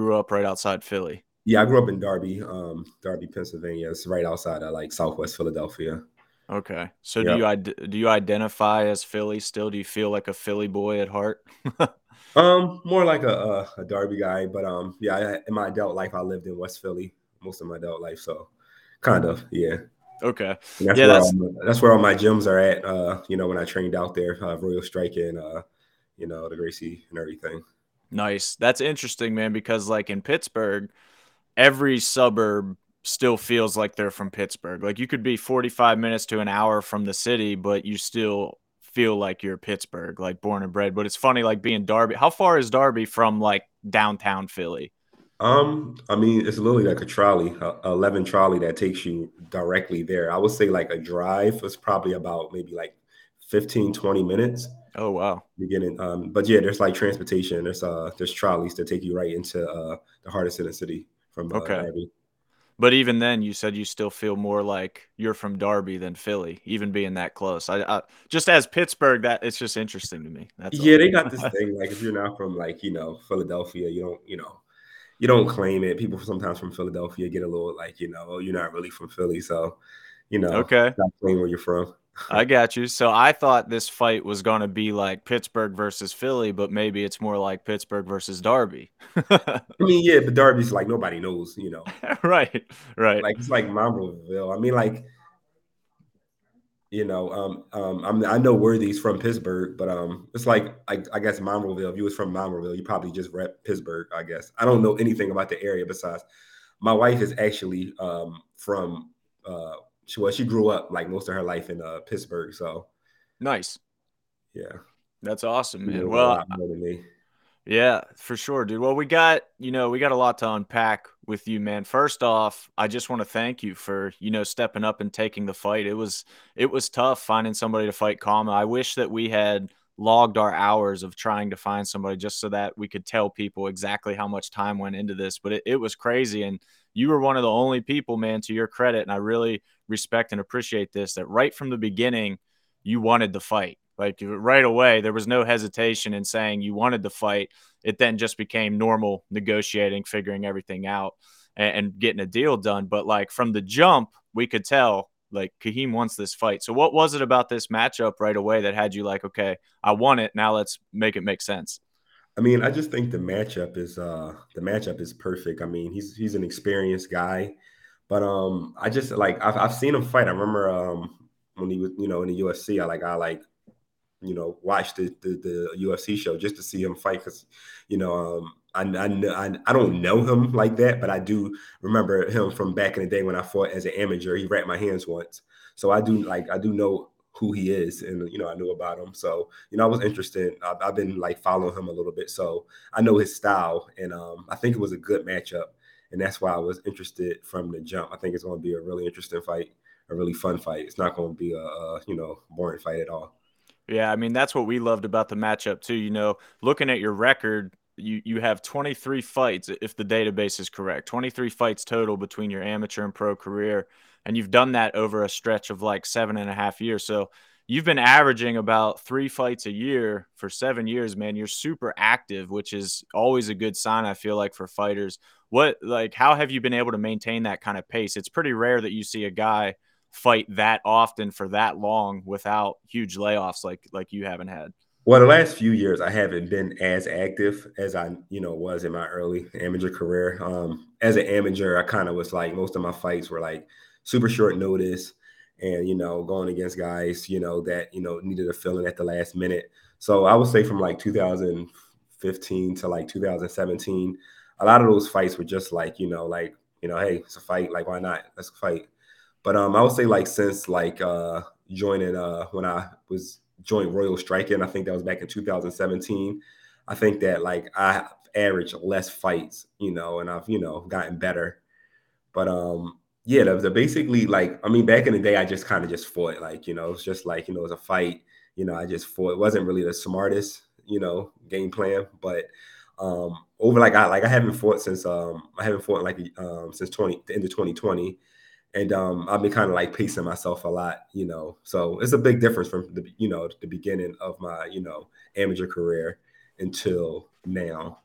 grew up right outside Philly. Yeah, I grew up in Darby, um, Darby, Pennsylvania. It's right outside of like Southwest Philadelphia. Okay. So do you do you identify as Philly still? Do you feel like a Philly boy at heart? um, more like a, a, a Darby guy, but um, yeah. I, in my adult life, I lived in West Philly most of my adult life, so kind of, yeah. Okay. that's yeah, where that's all, that's where all my gyms are at. Uh, you know, when I trained out there, uh, Royal Strike and uh, you know, the Gracie and everything. Nice. That's interesting, man, because like in Pittsburgh, every suburb still feels like they're from Pittsburgh. Like you could be 45 minutes to an hour from the city, but you still feel like you're Pittsburgh, like born and bred. But it's funny, like being Darby. How far is Darby from like downtown Philly? Um, I mean, it's literally like a trolley, a a 11 trolley that takes you directly there. I would say like a drive was probably about maybe like 15, 20 minutes Oh wow. beginning. Um, but yeah, there's like transportation. There's uh there's trolleys that take you right into uh the hardest in the city from uh, Okay. But even then, you said you still feel more like you're from Darby than Philly, even being that close. I, I just as Pittsburgh, that it's just interesting to me. That's. Yeah, they got this thing like if you're not from like you know Philadelphia, you don't you know you don't claim it. People sometimes from Philadelphia get a little like you know oh, you're not really from Philly, so you know Okay. stop claiming where you're from. I got you. So I thought this fight was going to be like Pittsburgh versus Philly, but maybe it's more like Pittsburgh versus Darby. I mean, yeah, but Darby's like nobody knows, you know, right, right. like it's like Monroeville. I mean, like you know, um, um, I'm, I know Worthy's from Pittsburgh, but um, it's like I, I guess Monroeville. If you was from Monroeville, you probably just rep Pittsburgh. I guess I don't know anything about the area besides my wife is actually um from uh she well she grew up like most of her life in uh Pittsburgh, so nice. yeah, That's awesome, man. Well, more than me. Yeah, for sure, dude. Well, we got, you know, we got a lot to unpack with you, man. First off, I just want to thank you for, you know, stepping up and taking the fight. It was it was tough finding somebody to fight Kama. I wish that we had logged our hours of trying to find somebody just so that we could tell people exactly how much time went into this. But it, it was crazy. And you were one of the only people, man, to your credit. And I really respect and appreciate this that right from the beginning, you wanted the fight. Like right away, there was no hesitation in saying you wanted the fight. It then just became normal negotiating, figuring everything out, and, and getting a deal done. But like from the jump, we could tell like Kahim wants this fight. So what was it about this matchup right away that had you like, okay, I want it. Now let's make it make sense. I mean, I just think the matchup is uh the matchup is perfect. I mean, he's he's an experienced guy, but um I just like I've I've seen him fight. I remember um when he was you know in the UFC. I like I like you know watched the the, the UFC show just to see him fight because you know um I I, I don't know him like that, but I do remember him from back in the day when I fought as an amateur. He wrapped my hands once, so I do like I do know who he is and you know i knew about him so you know i was interested i've, I've been like following him a little bit so i know his style and um, i think it was a good matchup and that's why i was interested from the jump i think it's going to be a really interesting fight a really fun fight it's not going to be a, a you know boring fight at all Yeah, I mean that's what we loved about the matchup too. You know, looking at your record, you you have 23 fights if the database is correct. 23 fights total between your amateur and pro career, and you've done that over a stretch of like seven and a half years. So you've been averaging about three fights a year for seven years, man. You're super active, which is always a good sign. I feel like for fighters. What like how have you been able to maintain that kind of pace? It's pretty rare that you see a guy fight that often for that long without huge layoffs like like you haven't had. well the last few years i haven't been as active as i you know was in my early amateur career um as an amateur i kind of was like most of my fights were like super short notice and you know going against guys you know that you know needed a filling at the last minute so i would say from like 2015 to like 2017 a lot of those fights were just like you know like you know hey it's a fight like why not let's fight but um i would say like since like uh joining uh when i was joined royal striking i think that was back in 2017 i think that like i averaged less fights you know and i've you know gotten better but um yeah, the, the basically like I mean, back in the day, I just kind of just fought like you know, it's just like you know, it was a fight. You know, I just fought. It wasn't really the smartest you know game plan, but um over like I like I haven't fought since um I haven't fought like um since twenty the end of twenty twenty, and um I've been kind of like pacing myself a lot. You know, so it's a big difference from the you know the beginning of my you know amateur career until now.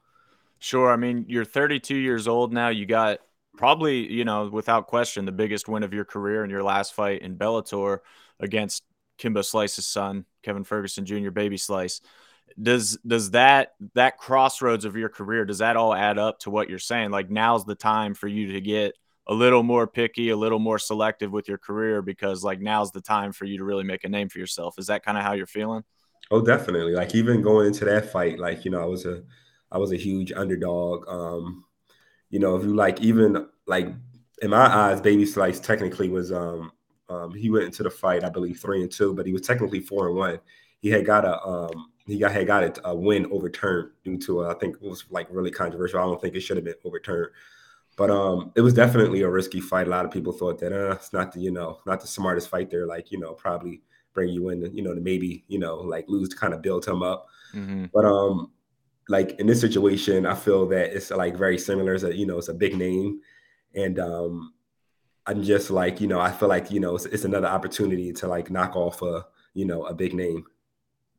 Sure. I mean, you're 32 years old now. You got probably, you know, without question, the biggest win of your career in your last fight in Bellator against Kimbo Slice's son, Kevin Ferguson Jr., Baby Slice. Does does that that crossroads of your career does that all add up to what you're saying? Like now's the time for you to get a little more picky, a little more selective with your career because like now's the time for you to really make a name for yourself. Is that kind of how you're feeling? Oh, definitely. Like even going into that fight, like you know, I was a I was a huge underdog. Um, you know, if you like even like in my eyes, Baby Slice technically was um um he went into the fight, I believe three and two, but he was technically four and one. He had got a um he got had got a, a win overturned due to I think it was like really controversial. I don't think it should have been overturned. But um, it was definitely a risky fight. A lot of people thought that uh, it's not the you know not the smartest fight there. Like you know probably bring you in, you know, to maybe you know like lose to kind of build him up. Mm-hmm. But um, like in this situation, I feel that it's like very similar. It's a you know it's a big name, and um, I'm just like you know I feel like you know it's, it's another opportunity to like knock off a you know a big name.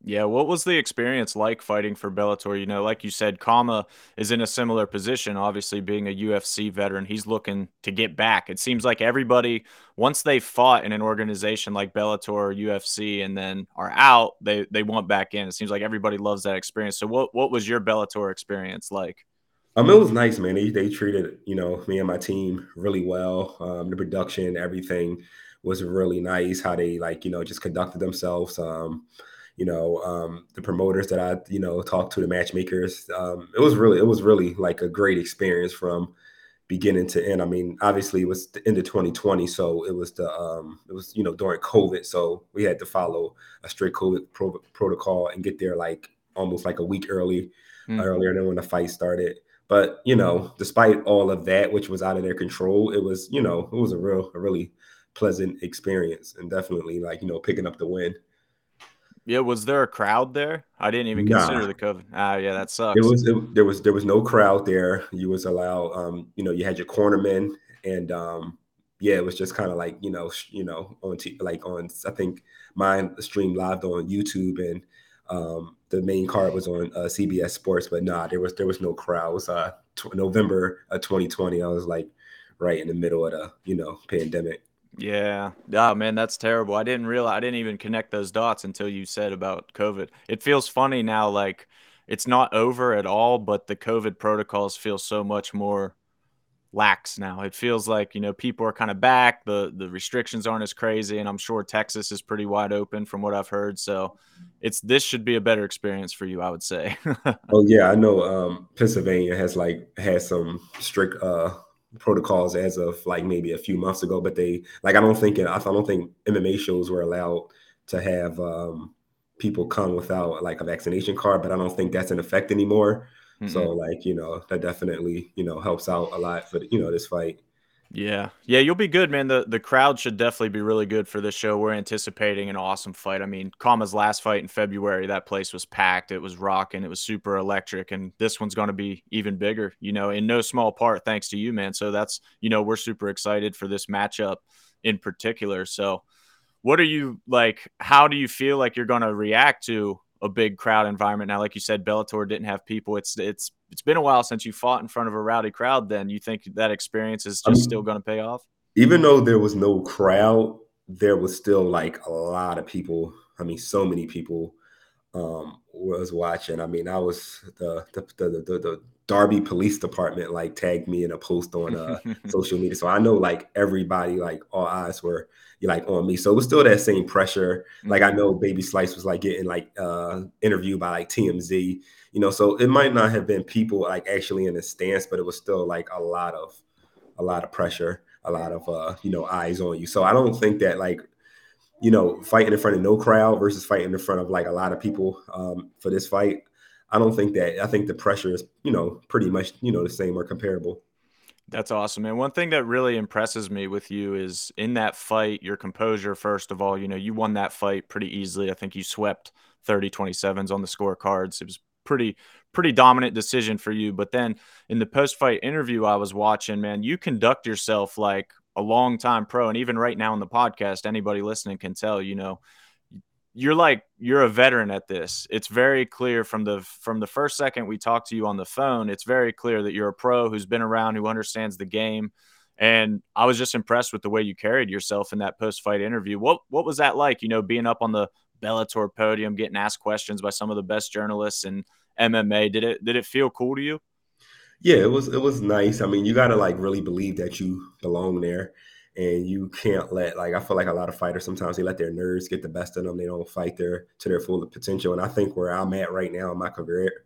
Yeah, what was the experience like fighting for Bellator? You know, like you said, Kama is in a similar position, obviously being a UFC veteran. He's looking to get back. It seems like everybody, once they fought in an organization like Bellator or UFC and then are out, they they want back in. It seems like everybody loves that experience. So what what was your Bellator experience like? Um, it was nice, man. They, they treated, you know, me and my team really well. Um, the production, everything was really nice. How they like, you know, just conducted themselves. Um, you know, um, the promoters that I, you know, talked to, the matchmakers. Um, it was really, it was really like a great experience from beginning to end. I mean, obviously it was the end of 2020, so it was the, um, it was you know during COVID, so we had to follow a strict COVID pro- protocol and get there like almost like a week early, mm-hmm. earlier than when the fight started. But you know, despite all of that, which was out of their control, it was you know it was a real, a really pleasant experience, and definitely like you know picking up the win. Yeah, was there a crowd there? I didn't even nah. consider the COVID. Ah, yeah, that sucks. It was it, there was there was no crowd there. You was allowed, um, you know, you had your cornermen, and um, yeah, it was just kind of like you know, sh- you know, on t- like on I think mine streamed live on YouTube, and um, the main card was on uh, CBS Sports, but nah, there was there was no crowd. It was uh, t- November of 2020. I was like right in the middle of the you know pandemic. Yeah. Oh man, that's terrible. I didn't realize I didn't even connect those dots until you said about COVID. It feels funny now like it's not over at all, but the COVID protocols feel so much more lax now. It feels like, you know, people are kind of back, the the restrictions aren't as crazy and I'm sure Texas is pretty wide open from what I've heard. So, it's this should be a better experience for you, I would say. oh yeah, I know um Pennsylvania has like had some strict uh protocols as of like maybe a few months ago, but they like I don't think it, I don't think MMA shows were allowed to have um, people come without like a vaccination card, but I don't think that's in effect anymore. Mm-hmm. So like you know that definitely you know helps out a lot for you know this fight. Yeah. Yeah, you'll be good, man. The the crowd should definitely be really good for this show. We're anticipating an awesome fight. I mean, Kama's last fight in February, that place was packed. It was rocking. It was super electric. And this one's going to be even bigger, you know, in no small part thanks to you, man. So that's, you know, we're super excited for this matchup in particular. So what are you like how do you feel like you're going to react to a big crowd environment now. Like you said, Bellator didn't have people. It's it's it's been a while since you fought in front of a rowdy crowd. Then you think that experience is just I mean, still going to pay off? Even though there was no crowd, there was still like a lot of people. I mean, so many people um, was watching. I mean, I was the the the, the, the Darby Police Department like tagged me in a post on uh, social media, so I know like everybody, like all eyes were you like on me. So it was still that same pressure. Like I mm-hmm. know Baby Slice was like getting like uh interviewed by like TMZ, you know. So it might not have been people like actually in the stance, but it was still like a lot of a lot of pressure, a lot of uh, you know, eyes on you. So I don't think that like you know, fighting in front of no crowd versus fighting in front of like a lot of people um, for this fight. I don't think that. I think the pressure is, you know, pretty much, you know, the same or comparable. That's awesome. And one thing that really impresses me with you is in that fight, your composure, first of all, you know, you won that fight pretty easily. I think you swept 30 27s on the scorecards. It was pretty, pretty dominant decision for you. But then in the post fight interview I was watching, man, you conduct yourself like a long time pro. And even right now in the podcast, anybody listening can tell, you know, you're like you're a veteran at this. It's very clear from the from the first second we talked to you on the phone. It's very clear that you're a pro who's been around, who understands the game. And I was just impressed with the way you carried yourself in that post fight interview. What what was that like? You know, being up on the Bellator podium, getting asked questions by some of the best journalists in MMA. Did it did it feel cool to you? Yeah, it was it was nice. I mean, you got to like really believe that you belong there and you can't let like I feel like a lot of fighters sometimes they let their nerves get the best of them. They don't fight their to their full potential. And I think where I'm at right now in my career,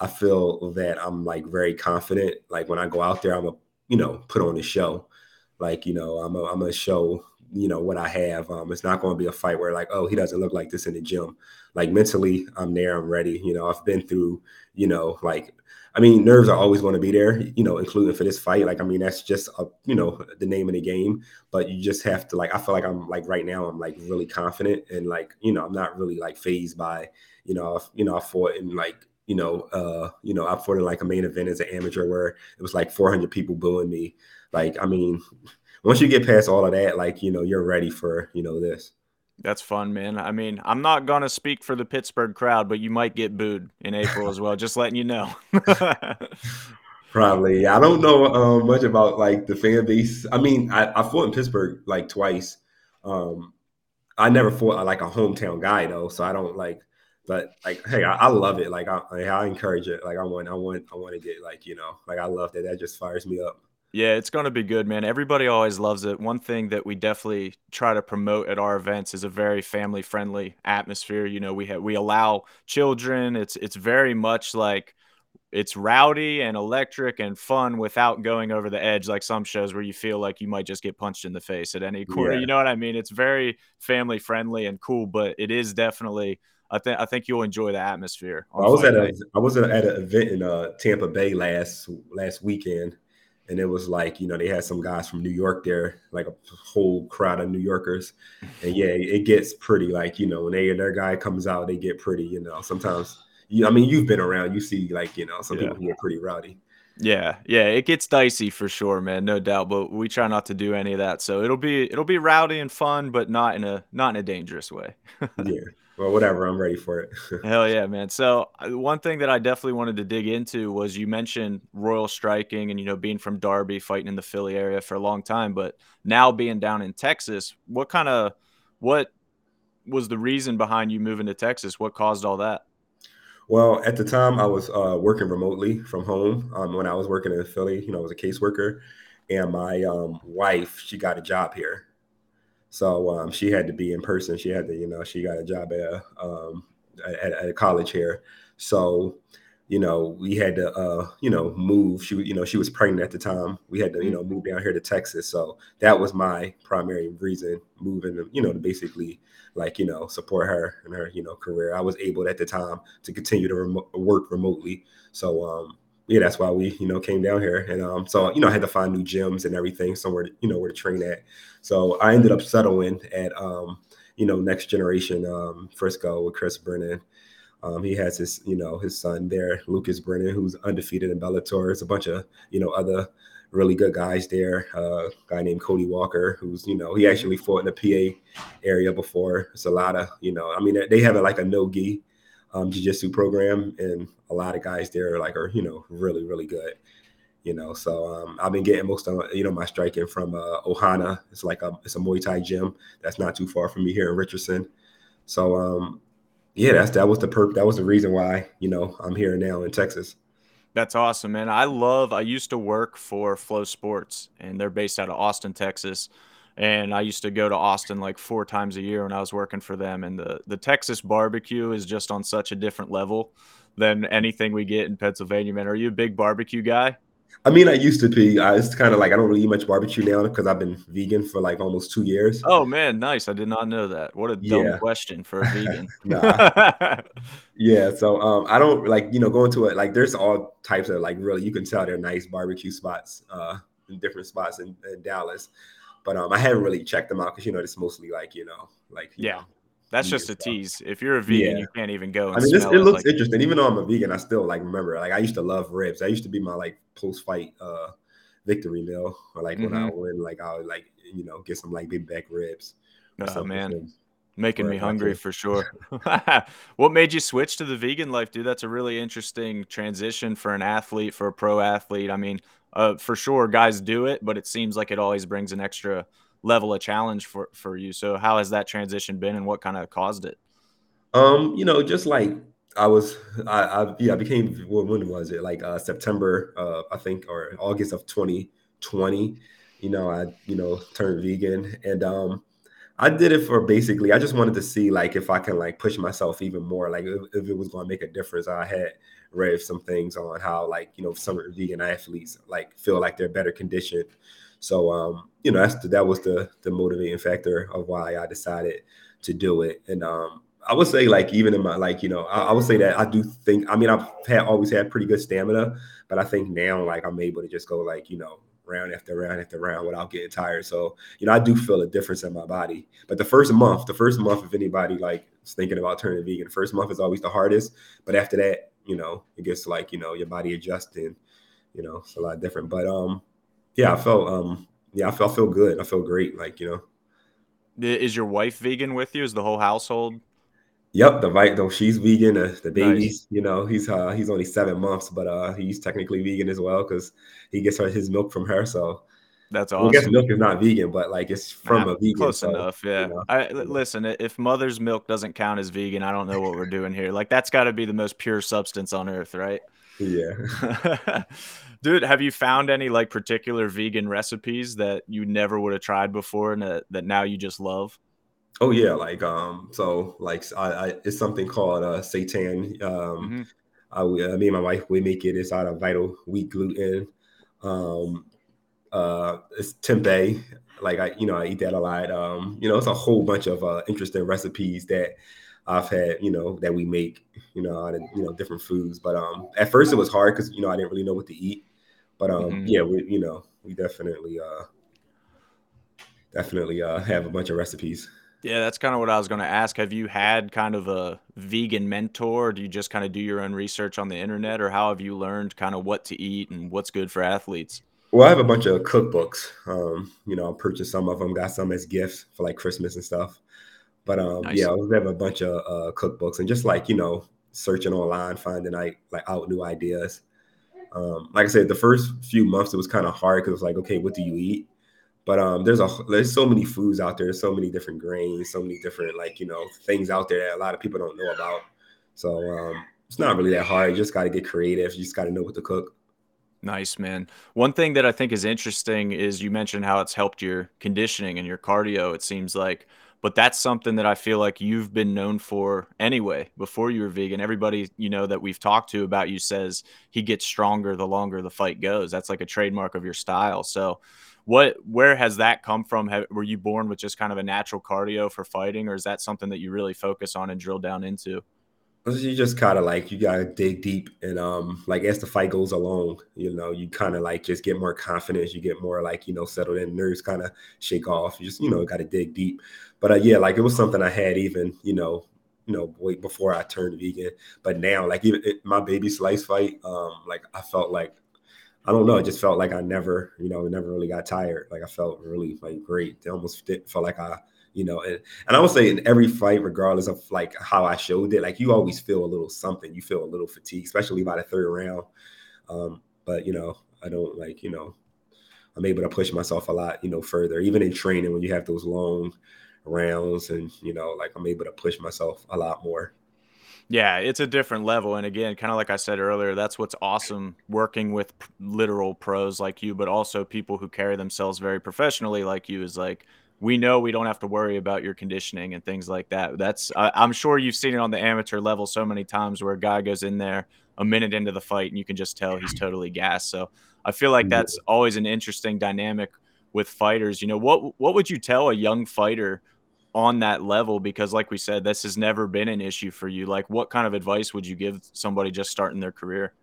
I feel that I'm like very confident. Like when I go out there, I'm a you know put on a show. Like you know I'm a I'm a show you know what I have. Um, it's not going to be a fight where like oh he doesn't look like this in the gym. Like mentally I'm there. I'm ready. You know I've been through you know like I mean, nerves are always going to be there, you know, including for this fight. Like, I mean, that's just a, you know, the name of the game. But you just have to like. I feel like I'm like right now. I'm like really confident and like you know, I'm not really like phased by you know, you know, I fought in like you know, uh, you know, I fought in like a main event as an amateur where it was like 400 people booing me. Like, I mean, once you get past all of that, like you know, you're ready for you know this. That's fun, man. I mean, I'm not going to speak for the Pittsburgh crowd, but you might get booed in April as well. Just letting you know. Probably. I don't know um, much about like the fan base. I mean, I, I fought in Pittsburgh like twice. Um, I never fought like a hometown guy though, so I don't like. But like, hey, I, I love it. Like, I, I encourage it. Like, I want, I want, I want to get like, you know, like I love that. That just fires me up. Yeah, it's going to be good, man. Everybody always loves it. One thing that we definitely try to promote at our events is a very family-friendly atmosphere. You know, we have we allow children. It's it's very much like it's rowdy and electric and fun without going over the edge like some shows where you feel like you might just get punched in the face at any corner. Yeah. You know what I mean? It's very family friendly and cool, but it is definitely I think I think you'll enjoy the atmosphere. I was at a I was at an event in uh, Tampa Bay last last weekend and it was like you know they had some guys from New York there, like a whole crowd of New Yorkers, and yeah, it gets pretty like you know when they and their guy comes out, they get pretty. You know, sometimes you I mean you've been around, you see like you know some yeah. people get pretty rowdy. Yeah, yeah, it gets dicey for sure, man, no doubt. But we try not to do any of that, so it'll be it'll be rowdy and fun, but not in a not in a dangerous way. yeah well, whatever. I'm ready for it. Hell yeah, man. So uh, one thing that I definitely wanted to dig into was you mentioned Royal Striking and you know being from Darby, fighting in the Philly area for a long time, but now being down in Texas, what kind of what was the reason behind you moving to Texas? What caused all that? Well, at the time, I was uh, working remotely from home. Um, when I was working in Philly, you know, I was a caseworker, and my um, wife she got a job here so um, she had to be in person. She had to, you know, she got a job at a, um, at, at, a college here. So, you know, we had to, uh, you know, move. She, you know, she was pregnant at the time. We had to, you know, move down here to Texas. So that was my primary reason moving, you know, to basically like, you know, support her and her, you know, career. I was able at the time to continue to remo- work remotely. So, um, yeah, that's why we, you know, came down here. And um, so, you know, I had to find new gyms and everything, somewhere, to, you know, where to train at. So I ended up settling at, um, you know, next generation um, Frisco with Chris Brennan. Um, he has his, you know, his son there, Lucas Brennan, who's undefeated in Bellator. There's a bunch of, you know, other really good guys there. Uh, guy named Cody Walker, who's, you know, he actually fought in the PA area before. It's a lot of, you know, I mean, they have like a no gi um, jiu-jitsu program and a lot of guys there are like are you know really really good you know so um, i've been getting most of you know my striking from uh, ohana. It's like a it's a muay thai gym that's not too far from me here in richardson. So um, yeah that's that was the perp that was the reason why you know i'm here now in texas. That's awesome man. I love i used to work for FloSports and they're based out of austin texas and I used to go to Austin like four times a year when I was working for them. And the the Texas barbecue is just on such a different level than anything we get in Pennsylvania. Man, are you a big barbecue guy? I mean, I used to be. I, it's kind of like I don't really eat much barbecue now because I've been vegan for like almost two years. Oh man, nice! I did not know that. What a dumb yeah. question for a vegan. yeah, so um, I don't like you know going to it like there's all types of like really you can tell they're nice barbecue spots uh, in different spots in, in Dallas. But um, I haven't really checked them out because you know it's mostly like you know like yeah. Know, that's just a stuff. tease. If you're a vegan, yeah. you can't even go. I mean, it looks like... interesting. Even though I'm a vegan, I still like remember. Like I used to love ribs. I used to be my like post fight uh victory meal, or like mm-hmm. when I mm-hmm. win, like I would like you know get some like big back ribs. Oh man, Making me hungry for sure. what made you switch to the vegan life, dude? That's a really interesting transition for an athlete, for a pro athlete. I mean, uh, for sure, guys do it, but it seems like it always brings an extra level of challenge for for you. So, how has that transition been, and what kind of caused it? Um, you know, just like I was, I, I yeah, I became. When was it? Like uh, September, uh, I think, or August of 2020. You know, I you know turned vegan, and um, I did it for basically I just wanted to see like if I can like push myself even more, like if, if it was going to make a difference. I had read some things on how like you know some vegan athletes like feel like they're better conditioned. So um, you know that's the, that was the the motivating factor of why I decided to do it. And um, I would say like even in my like you know I, I, would say that I do think I mean I've had always had pretty good stamina, but I think now like I'm able to just go like you know round after round after round without getting tired. So, you know, I do feel a difference in my body. But the first month, the first month, if anybody like is thinking about turning vegan, the first month is always the hardest. But after that, you know, it gets like, you know, your body adjusting, you know, it's a lot different. But um, yeah, I felt um, yeah, I felt I feel good. I feel great. Like, you know. Is your wife vegan with you? Is the whole household Yep, the right though she's vegan. Uh, the baby's, nice. you know, he's uh he's only seven months, but uh he's technically vegan as well because he gets her his milk from her. So that's awesome. I guess milk is not vegan, but like it's from nah, a vegan. Close so, enough, yeah. You know, I listen. If mother's milk doesn't count as vegan, I don't know what we're doing here. Like that's got to be the most pure substance on earth, right? Yeah. Dude, have you found any like particular vegan recipes that you never would have tried before and that, that now you just love? Oh yeah, like um, so like I, I it's something called uh seitan. Um, mm-hmm. I, uh, me and my wife we make it. It's out of vital wheat gluten. Um, uh, it's tempeh. Like I, you know, I eat that a lot. Um, you know, it's a whole bunch of uh, interesting recipes that I've had. You know, that we make. You know, out of you know different foods. But um, at first it was hard because you know I didn't really know what to eat. But um, mm-hmm. yeah, we you know we definitely uh definitely uh have a bunch of recipes. Yeah, that's kind of what I was going to ask. Have you had kind of a vegan mentor? do you just kind of do your own research on the internet, or how have you learned kind of what to eat and what's good for athletes? Well, I have a bunch of cookbooks. Um, you know, I purchased some of them, got some as gifts for like Christmas and stuff. But um, nice. yeah, I have a bunch of uh, cookbooks and just like you know, searching online, finding like like out new ideas. Um, like I said, the first few months it was kind of hard because it was like, okay, what do you eat? But um, there's a there's so many foods out there, so many different grains, so many different like you know things out there that a lot of people don't know about. So um, it's not really that hard. You just got to get creative. You just got to know what to cook. Nice, man. One thing that I think is interesting is you mentioned how it's helped your conditioning and your cardio. It seems like, but that's something that I feel like you've been known for anyway. Before you were vegan, everybody you know that we've talked to about you says he gets stronger the longer the fight goes. That's like a trademark of your style. So what where has that come from? Have, were you born with just kind of a natural cardio for fighting, or is that something that you really focus on and drill down into? You just kind of like you gotta dig deep, and um, like as the fight goes along, you know, you kind of like just get more confidence. You get more like you know settled in, nerves kind of shake off. You just you know got to dig deep. But uh, yeah, like it was something I had even you know you know way before I turned vegan. But now, like even it, my baby slice fight, um, like I felt like I don't know. It just felt like I never, you know, never really got tired. Like I felt really like great. It almost felt like I, you know, and, and I would say in every fight, regardless of like how I showed it, like you always feel a little something. You feel a little fatigue, especially by the third round. Um, but you know, I don't like, you know, I'm able to push myself a lot, you know, further. Even in training, when you have those long rounds, and you know, like I'm able to push myself a lot more. Yeah, it's a different level. And again, kind of like I said earlier, that's what's awesome working with literal pros like you, but also people who carry themselves very professionally like you is like, we know we don't have to worry about your conditioning and things like that. That's, I, I'm sure you've seen it on the amateur level so many times where a guy goes in there a minute into the fight and you can just tell he's totally gassed. So I feel like that's always an interesting dynamic with fighters. You know, what, what would you tell a young fighter? on that level because like we said this has never been an issue for you like what kind of advice would you give somebody just starting their career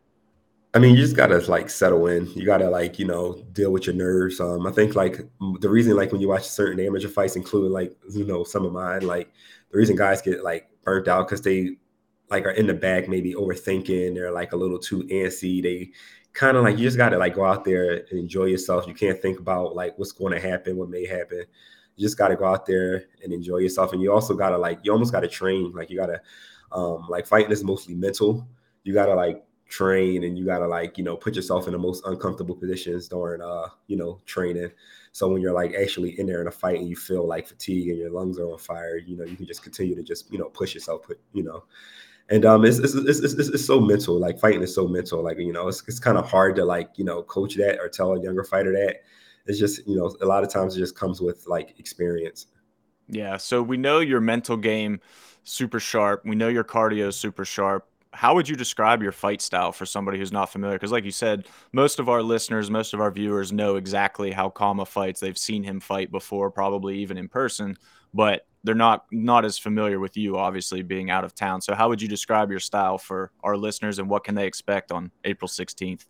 i mean you just gotta like settle in you gotta like you know deal with your nerves um i think like the reason like when you watch certain amateur fights including like you know some of mine like the reason guys get like burnt out because they like are in the back maybe overthinking they're like a little too antsy they kind of like you just gotta like go out there and enjoy yourself you can't think about like what's going to happen what may happen you just got to go out there and enjoy yourself. And you also got to like, you almost got to train. Like you got to, um, like fighting is mostly mental. You got to like train and you got to like, you know, put yourself in the most uncomfortable positions during, uh, you know, training. So when you're like actually in there in a fight and you feel like fatigue and your lungs are on fire, you know, you can just continue to just, you know, push yourself, put, you know, and um, it's it's, it's, it's, it's so mental. Like fighting is so mental. Like you know, it's, it's kind of hard to like you know coach that or tell a younger fighter that it's just you know a lot of times it just comes with like experience yeah so we know your mental game super sharp we know your cardio super sharp how would you describe your fight style for somebody who's not familiar? Because like you said most of our listeners most of our viewers know exactly how kama fights. They've seen him fight before probably even in person but they're not not as familiar with you obviously being out of town. So how would you describe your style for our listeners and what can they expect on april 16th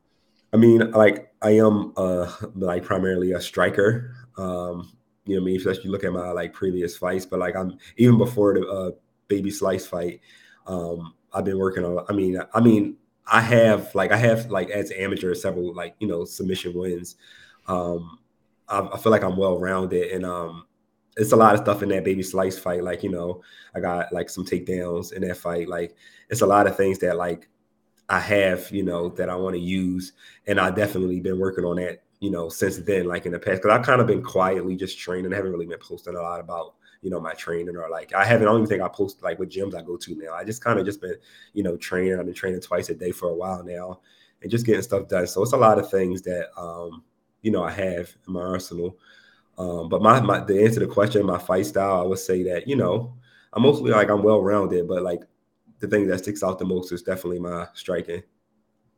I mean, like I am uh like primarily a striker. Um, you know, I mean, especially look at my like previous fights, but like I'm even before the uh, baby slice fight, um, I've been working on. I mean, I mean, I have like I have like as an amateur several like you know submission wins. Um, I, I feel like I'm well rounded, and um, it's a lot of stuff in that baby slice fight. Like you know, I got like some takedowns in that fight. Like it's a lot of things that like I have, you know, that I want to use. And I definitely been working on that, you know, since then, like in the past. Cause I've kind of been quietly just training. I haven't really been posting a lot about, you know, my training or like I haven't I don't even think I post like what gyms I go to now. I just kind of just been, you know, training. I've been training twice a day for a while now and just getting stuff done. So it's a lot of things that um, you know, I have in my arsenal. Um, but my, my the answer to the question, my fight style, I would say that, you know, I'm mostly like I'm well rounded, but like the thing that sticks out the most is definitely my striking.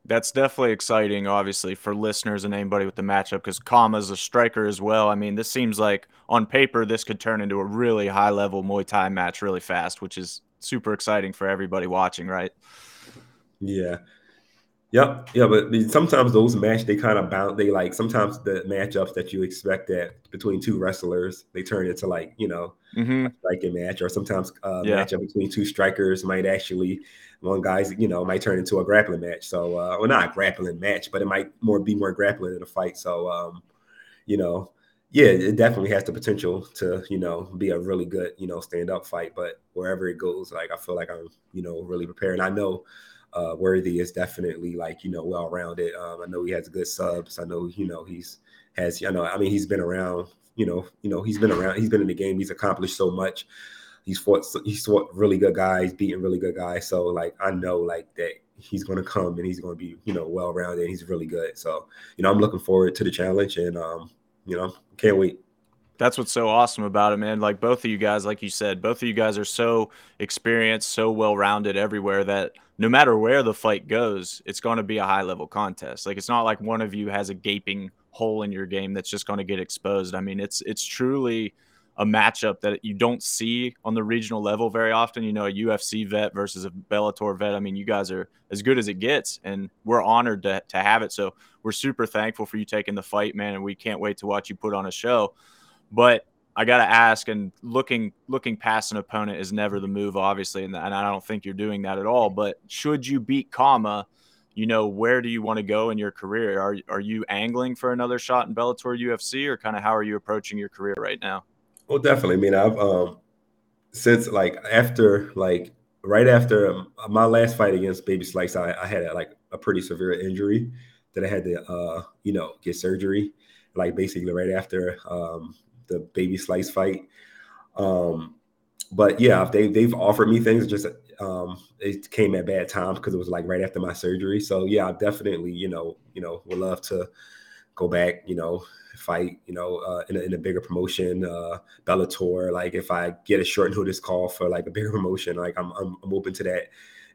That's definitely exciting, obviously, for listeners and anybody with the matchup because Kama's a striker as well. I mean, this seems like on paper, this could turn into a really high level Muay Thai match really fast, which is super exciting for everybody watching, right? Yeah. Yep, yeah, but sometimes those match they kind of bounce. They like sometimes the matchups that you expect that between two wrestlers they turn into like you know mm-hmm. a striking match, or sometimes a yeah. matchup between two strikers might actually one guy's you know might turn into a grappling match. So uh, well, not a grappling match, but it might more be more grappling in a fight. So um, you know, yeah, it definitely has the potential to you know be a really good you know stand up fight. But wherever it goes, like I feel like I'm you know really prepared. And I know uh, Worthy is definitely like you know well rounded. Um, I know he has good subs. I know you know he's has you know I mean he's been around. You know you know he's been around. He's been in the game. He's accomplished so much. He's fought he's fought really good guys, beating really good guys. So like I know like that he's to come and he's to be you know well rounded. He's really good. So you know I'm looking forward to the challenge and um, you know can't wait. That's what's so awesome about it, man. Like both of you guys, like you said, both of you guys are so experienced, so well rounded everywhere that no matter where the fight goes, it's going to be a high level contest. Like it's not like one of you has a gaping hole in your game that's just going to get exposed. I mean, it's it's truly a matchup that you don't see on the regional level very often. You know, a UFC vet versus a Bellator vet. I mean, you guys are as good as it gets, and we're honored to, to have it. So we're super thankful for you taking the fight, man, and we can't wait to watch you put on a show. But I got to ask, and looking looking past an opponent is never the move, obviously, and, and I don't think you're doing that at all. But should you beat Kama, you know, where do you want to go in your career? Are are you angling for another shot in Bellator UFC, or kind of how are you approaching your career right now? Well, definitely. I mean, I've um since like after like right after um, my last fight against Baby Slice, I, I had a, like a pretty severe injury that I had to uh you know get surgery like basically right after um the baby slice fight. Um, but yeah, they they've offered me things. Just um, it came at bad times because it was like right after my surgery. So yeah, I definitely you know you know would love to go back. You know, fight. You know, uh, in, a, in a bigger promotion, uh, Bellator. Like if I get a short notice call for like a bigger promotion, like I'm I'm, I'm open to that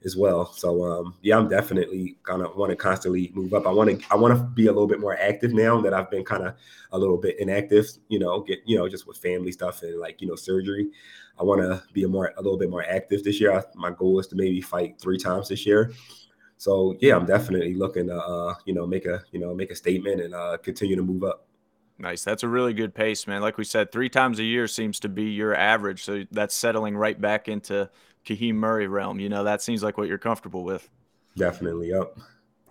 as well. So um, yeah, I'm definitely gonna want to constantly move up. I want to I want to be a little bit more active now that I've been kind of a little bit inactive. You know, get you know just with family stuff and like you know surgery. I want to be a more a little bit more active this year. I, my goal is to maybe fight three times this year. So yeah, I'm definitely looking to uh, you know make a you know make a statement and uh, continue to move up. Nice. That's a really good pace, man. Like we said, three times a year seems to be your average. So that's settling right back into Kahim Murray realm. You know, that seems like what you're comfortable with. Definitely. Yep.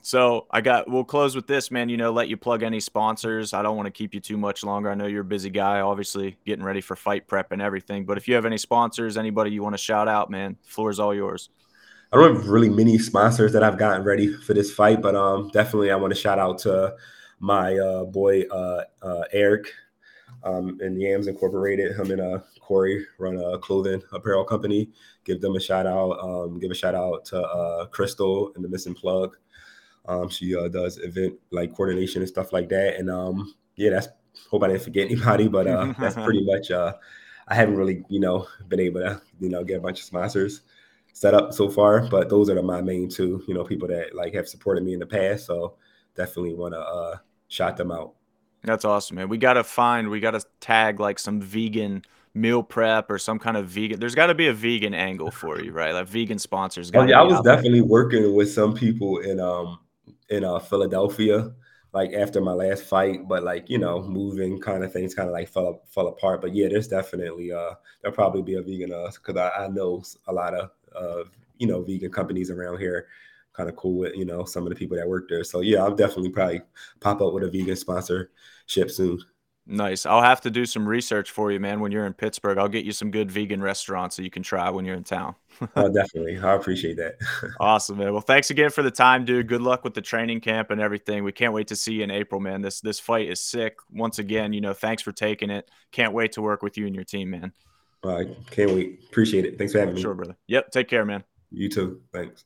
So I got we'll close with this, man. You know, let you plug any sponsors. I don't want to keep you too much longer. I know you're a busy guy, obviously getting ready for fight prep and everything. But if you have any sponsors, anybody you want to shout out, man, the floor is all yours. I don't have really many sponsors that I've gotten ready for this fight, but um, definitely I want to shout out to my uh, boy uh, uh, Eric um, and Yams Incorporated. Him and uh, Corey run a clothing apparel company. Give them a shout out. Um, give a shout out to uh, Crystal and the Missing Plug. Um, she uh, does event like coordination and stuff like that. And um, yeah, that's hope I didn't forget anybody, but uh, that's pretty much. Uh, I haven't really, you know, been able to, you know, get a bunch of sponsors set up so far, but those are my main two. You know, people that like have supported me in the past, so definitely want to uh, shout them out. That's awesome, man. We got to find, we got to tag like some vegan meal prep or some kind of vegan. There's got to be a vegan angle for you, right? Like vegan sponsors. Oh, yeah, I was definitely there. working with some people in um in uh, Philadelphia, like after my last fight, but like you know, moving kind of things kind of like fell fell apart. But yeah, there's definitely uh there'll probably be a vegan uh because I, I know a lot of uh you know vegan companies around here kind of cool with you know some of the people that work there. So yeah, I'll definitely probably pop up with a vegan sponsorship soon. Nice. I'll have to do some research for you, man. When you're in Pittsburgh, I'll get you some good vegan restaurants so you can try when you're in town. oh, definitely. I appreciate that. awesome, man. Well, thanks again for the time, dude. Good luck with the training camp and everything. We can't wait to see you in April, man. This this fight is sick. Once again, you know, thanks for taking it. Can't wait to work with you and your team, man. All right. Can't wait. Appreciate it. Thanks for having me. Sure, brother. Yep. Take care, man. You too. Thanks.